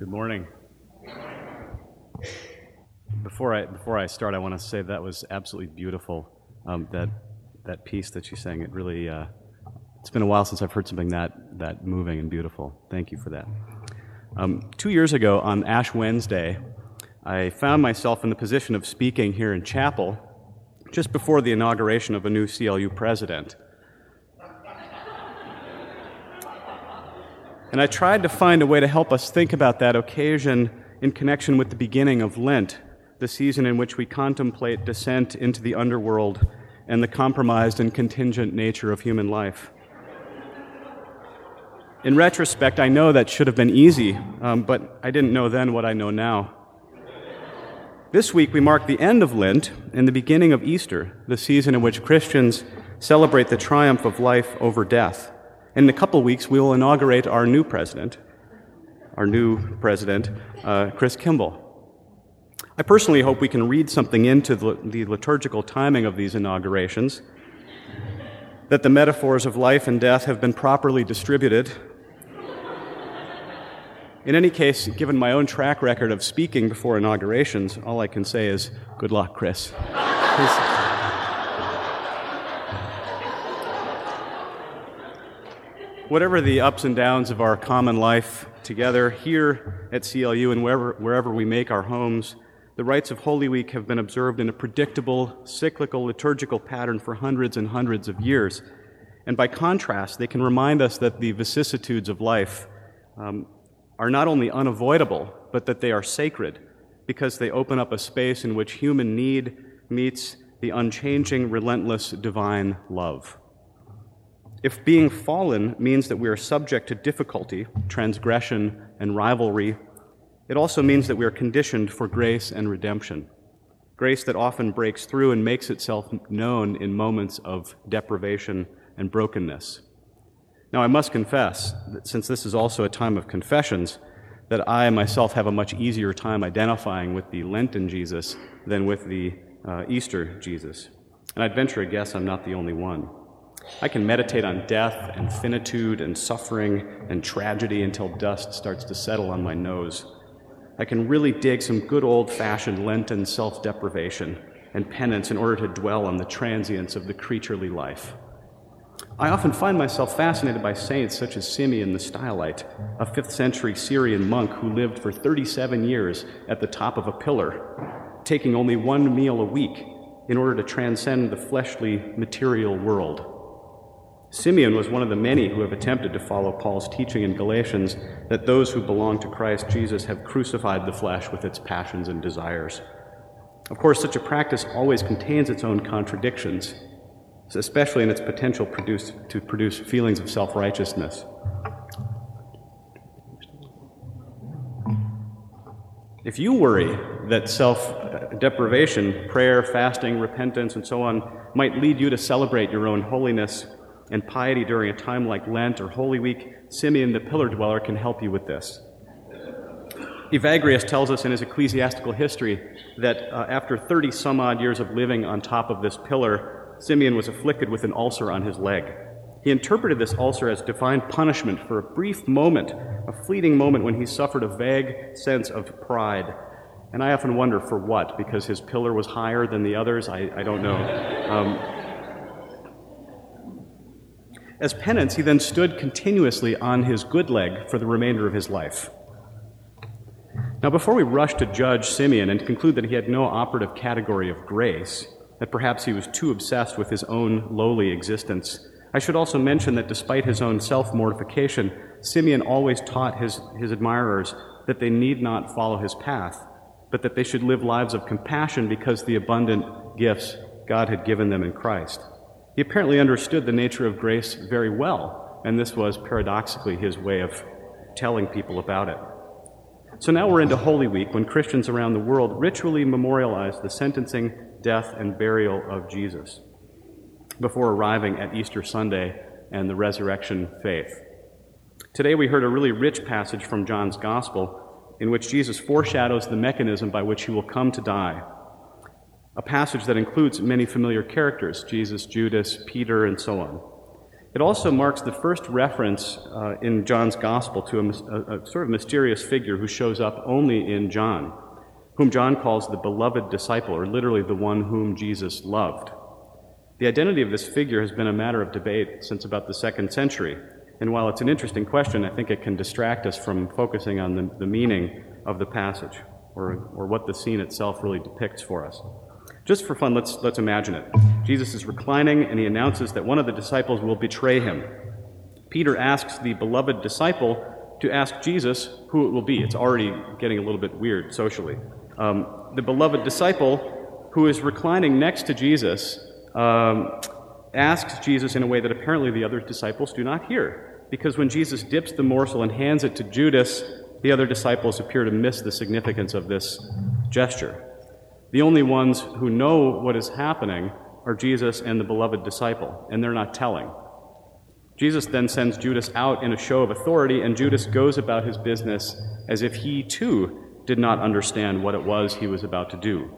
Good morning. Before I, before I start, I want to say that was absolutely beautiful. Um, that, that piece that you sang, it really, uh, it's been a while since I've heard something that, that moving and beautiful. Thank you for that. Um, two years ago on Ash Wednesday, I found myself in the position of speaking here in chapel just before the inauguration of a new CLU president. And I tried to find a way to help us think about that occasion in connection with the beginning of Lent, the season in which we contemplate descent into the underworld and the compromised and contingent nature of human life. In retrospect, I know that should have been easy, um, but I didn't know then what I know now. This week, we mark the end of Lent and the beginning of Easter, the season in which Christians celebrate the triumph of life over death. In a couple weeks, we will inaugurate our new president, our new president, uh, Chris Kimball. I personally hope we can read something into the, the liturgical timing of these inaugurations, that the metaphors of life and death have been properly distributed. In any case, given my own track record of speaking before inaugurations, all I can say is good luck, Chris. whatever the ups and downs of our common life together here at CLU and wherever, wherever we make our homes, the rites of Holy Week have been observed in a predictable, cyclical, liturgical pattern for hundreds and hundreds of years. And by contrast, they can remind us that the vicissitudes of life um, are not only unavoidable, but that they are sacred because they open up a space in which human need meets the unchanging, relentless divine love. If being fallen means that we are subject to difficulty, transgression, and rivalry, it also means that we are conditioned for grace and redemption. Grace that often breaks through and makes itself known in moments of deprivation and brokenness. Now, I must confess that since this is also a time of confessions, that I myself have a much easier time identifying with the Lenten Jesus than with the uh, Easter Jesus. And I'd venture a guess I'm not the only one. I can meditate on death and finitude and suffering and tragedy until dust starts to settle on my nose. I can really dig some good old fashioned Lenten self deprivation and penance in order to dwell on the transience of the creaturely life. I often find myself fascinated by saints such as Simeon the Stylite, a 5th century Syrian monk who lived for 37 years at the top of a pillar, taking only one meal a week in order to transcend the fleshly material world. Simeon was one of the many who have attempted to follow Paul's teaching in Galatians that those who belong to Christ Jesus have crucified the flesh with its passions and desires. Of course, such a practice always contains its own contradictions, especially in its potential produce, to produce feelings of self righteousness. If you worry that self deprivation, prayer, fasting, repentance, and so on might lead you to celebrate your own holiness, and piety during a time like Lent or Holy Week, Simeon the pillar dweller can help you with this. Evagrius tells us in his ecclesiastical history that uh, after 30 some odd years of living on top of this pillar, Simeon was afflicted with an ulcer on his leg. He interpreted this ulcer as divine punishment for a brief moment, a fleeting moment when he suffered a vague sense of pride. And I often wonder for what, because his pillar was higher than the others? I, I don't know. Um, as penance, he then stood continuously on his good leg for the remainder of his life. Now, before we rush to judge Simeon and conclude that he had no operative category of grace, that perhaps he was too obsessed with his own lowly existence, I should also mention that despite his own self mortification, Simeon always taught his, his admirers that they need not follow his path, but that they should live lives of compassion because the abundant gifts God had given them in Christ. He apparently understood the nature of grace very well, and this was paradoxically his way of telling people about it. So now we're into Holy Week when Christians around the world ritually memorialize the sentencing, death, and burial of Jesus before arriving at Easter Sunday and the resurrection faith. Today we heard a really rich passage from John's Gospel in which Jesus foreshadows the mechanism by which he will come to die a passage that includes many familiar characters Jesus, Judas, Peter, and so on. It also marks the first reference uh, in John's Gospel to a, a, a sort of mysterious figure who shows up only in John, whom John calls the beloved disciple, or literally the one whom Jesus loved. The identity of this figure has been a matter of debate since about the second century, and while it's an interesting question, I think it can distract us from focusing on the, the meaning of the passage or, or what the scene itself really depicts for us. Just for fun, let's, let's imagine it. Jesus is reclining and he announces that one of the disciples will betray him. Peter asks the beloved disciple to ask Jesus who it will be. It's already getting a little bit weird socially. Um, the beloved disciple, who is reclining next to Jesus, um, asks Jesus in a way that apparently the other disciples do not hear. Because when Jesus dips the morsel and hands it to Judas, the other disciples appear to miss the significance of this gesture. The only ones who know what is happening are Jesus and the beloved disciple, and they're not telling. Jesus then sends Judas out in a show of authority, and Judas goes about his business as if he too did not understand what it was he was about to do.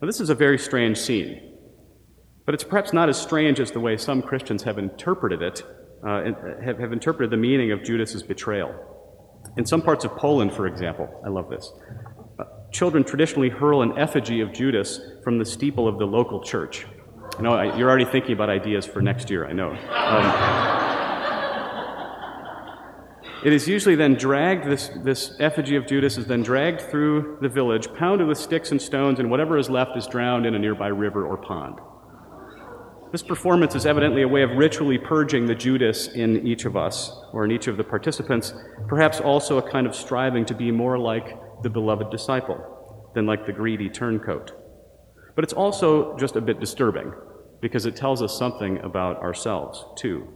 Now, this is a very strange scene, but it's perhaps not as strange as the way some Christians have interpreted it, uh, have, have interpreted the meaning of Judas's betrayal. In some parts of Poland, for example, I love this children traditionally hurl an effigy of Judas from the steeple of the local church. I know you're already thinking about ideas for next year, I know. Um, it is usually then dragged, this, this effigy of Judas is then dragged through the village, pounded with sticks and stones, and whatever is left is drowned in a nearby river or pond. This performance is evidently a way of ritually purging the Judas in each of us, or in each of the participants, perhaps also a kind of striving to be more like the beloved disciple than like the greedy turncoat. But it's also just a bit disturbing because it tells us something about ourselves, too.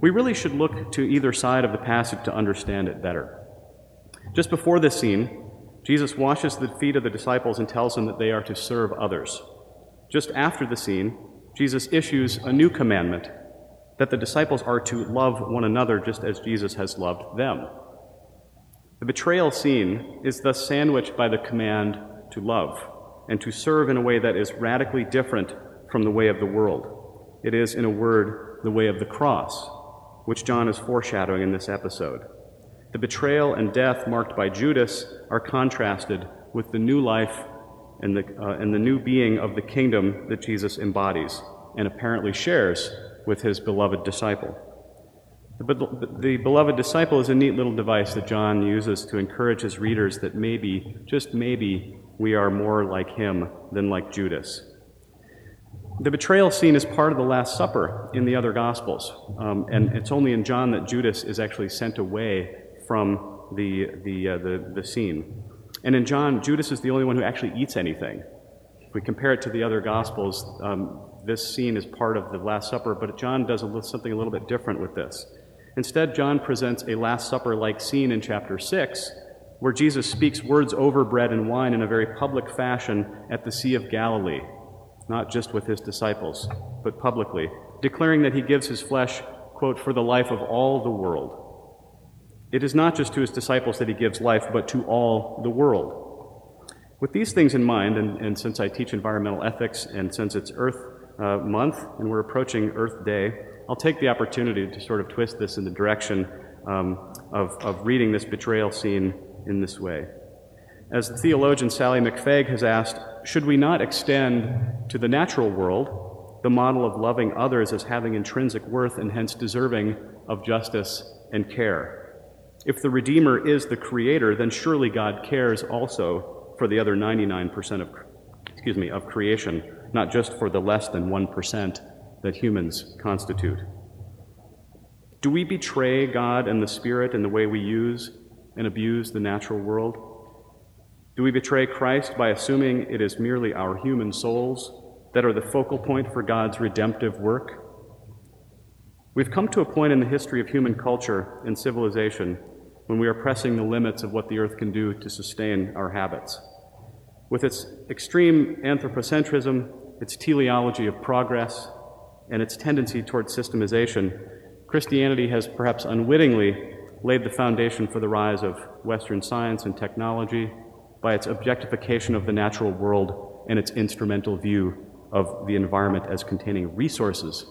We really should look to either side of the passage to understand it better. Just before this scene, Jesus washes the feet of the disciples and tells them that they are to serve others. Just after the scene, Jesus issues a new commandment that the disciples are to love one another just as Jesus has loved them. The betrayal scene is thus sandwiched by the command to love and to serve in a way that is radically different from the way of the world. It is, in a word, the way of the cross, which John is foreshadowing in this episode. The betrayal and death marked by Judas are contrasted with the new life and the, uh, and the new being of the kingdom that Jesus embodies and apparently shares with his beloved disciple. The, the beloved disciple is a neat little device that John uses to encourage his readers that maybe, just maybe, we are more like him than like Judas. The betrayal scene is part of the Last Supper in the other Gospels, um, and it's only in John that Judas is actually sent away from the, the, uh, the, the scene. And in John, Judas is the only one who actually eats anything. If we compare it to the other Gospels, um, this scene is part of the Last Supper, but John does a, something a little bit different with this. Instead, John presents a Last Supper like scene in chapter 6, where Jesus speaks words over bread and wine in a very public fashion at the Sea of Galilee, not just with his disciples, but publicly, declaring that he gives his flesh, quote, for the life of all the world. It is not just to his disciples that he gives life, but to all the world. With these things in mind, and, and since I teach environmental ethics, and since it's Earth uh, Month, and we're approaching Earth Day, I'll take the opportunity to sort of twist this in the direction um, of, of reading this betrayal scene in this way. As the theologian Sallie McFague has asked, should we not extend to the natural world the model of loving others as having intrinsic worth and hence deserving of justice and care? If the Redeemer is the Creator, then surely God cares also for the other 99% of, excuse me, of creation, not just for the less than 1% that humans constitute. Do we betray God and the Spirit in the way we use and abuse the natural world? Do we betray Christ by assuming it is merely our human souls that are the focal point for God's redemptive work? We've come to a point in the history of human culture and civilization when we are pressing the limits of what the earth can do to sustain our habits. With its extreme anthropocentrism, its teleology of progress, and its tendency towards systemization, Christianity has perhaps unwittingly laid the foundation for the rise of Western science and technology by its objectification of the natural world and its instrumental view of the environment as containing resources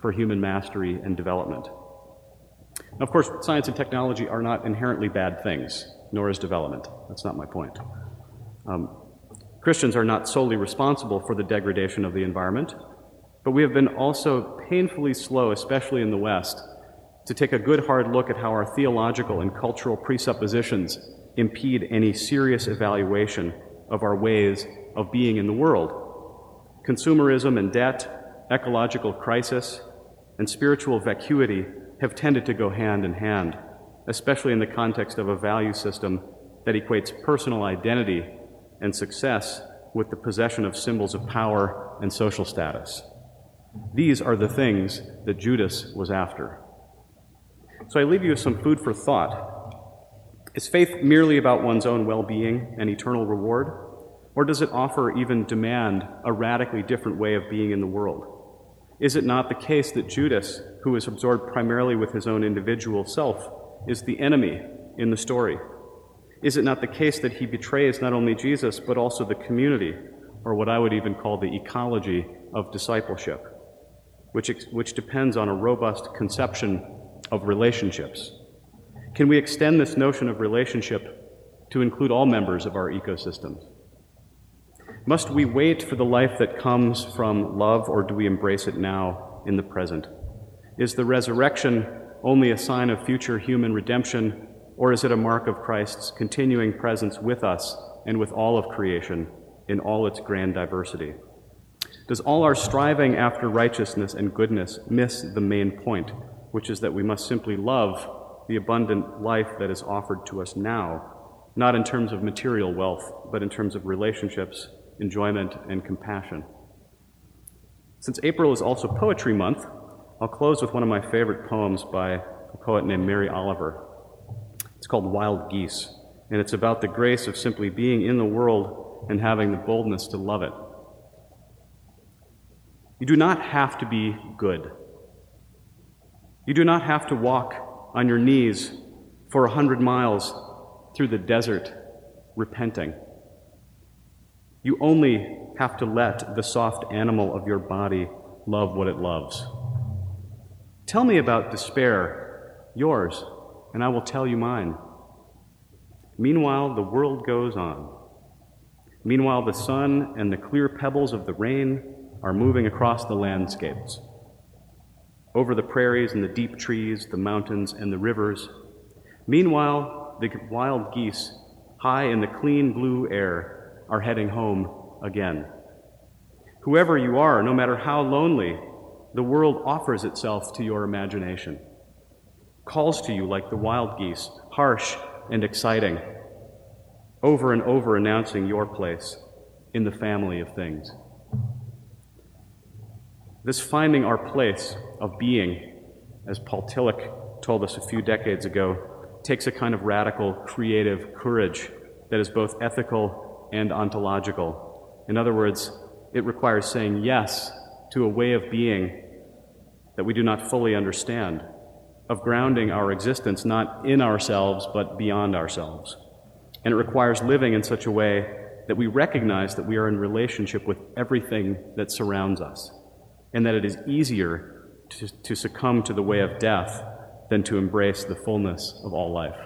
for human mastery and development. Now, of course, science and technology are not inherently bad things, nor is development. That's not my point. Um, Christians are not solely responsible for the degradation of the environment, but we have been also painfully slow, especially in the West, to take a good hard look at how our theological and cultural presuppositions impede any serious evaluation of our ways of being in the world. Consumerism and debt, ecological crisis, and spiritual vacuity have tended to go hand in hand, especially in the context of a value system that equates personal identity and success with the possession of symbols of power and social status. These are the things that Judas was after. So I leave you with some food for thought. Is faith merely about one's own well being and eternal reward? Or does it offer, even demand, a radically different way of being in the world? Is it not the case that Judas, who is absorbed primarily with his own individual self, is the enemy in the story? Is it not the case that he betrays not only Jesus, but also the community, or what I would even call the ecology of discipleship, which, which depends on a robust conception of relationships? Can we extend this notion of relationship to include all members of our ecosystems? Must we wait for the life that comes from love, or do we embrace it now in the present? Is the resurrection only a sign of future human redemption, or is it a mark of Christ's continuing presence with us and with all of creation in all its grand diversity? Does all our striving after righteousness and goodness miss the main point, which is that we must simply love the abundant life that is offered to us now, not in terms of material wealth, but in terms of relationships enjoyment, and compassion. Since April is also Poetry Month, I'll close with one of my favorite poems by a poet named Mary Oliver. It's called Wild Geese, and it's about the grace of simply being in the world and having the boldness to love it. You do not have to be good. You do not have to walk on your knees for a hundred miles through the desert repenting. You only have to let the soft animal of your body love what it loves. Tell me about despair, yours, and I will tell you mine. Meanwhile, the world goes on. Meanwhile, the sun and the clear pebbles of the rain are moving across the landscapes, over the prairies and the deep trees, the mountains and the rivers. Meanwhile, the wild geese, high in the clean blue air, are heading home again. Whoever you are, no matter how lonely, the world offers itself to your imagination, calls to you like the wild geese, harsh and exciting, over and over announcing your place in the family of things. This finding our place of being, as Paul Tillich told us a few decades ago, takes a kind of radical creative courage that is both ethical and ontological. In other words, it requires saying yes to a way of being that we do not fully understand, of grounding our existence not in ourselves, but beyond ourselves. And it requires living in such a way that we recognize that we are in relationship with everything that surrounds us, and that it is easier to, to succumb to the way of death than to embrace the fullness of all life.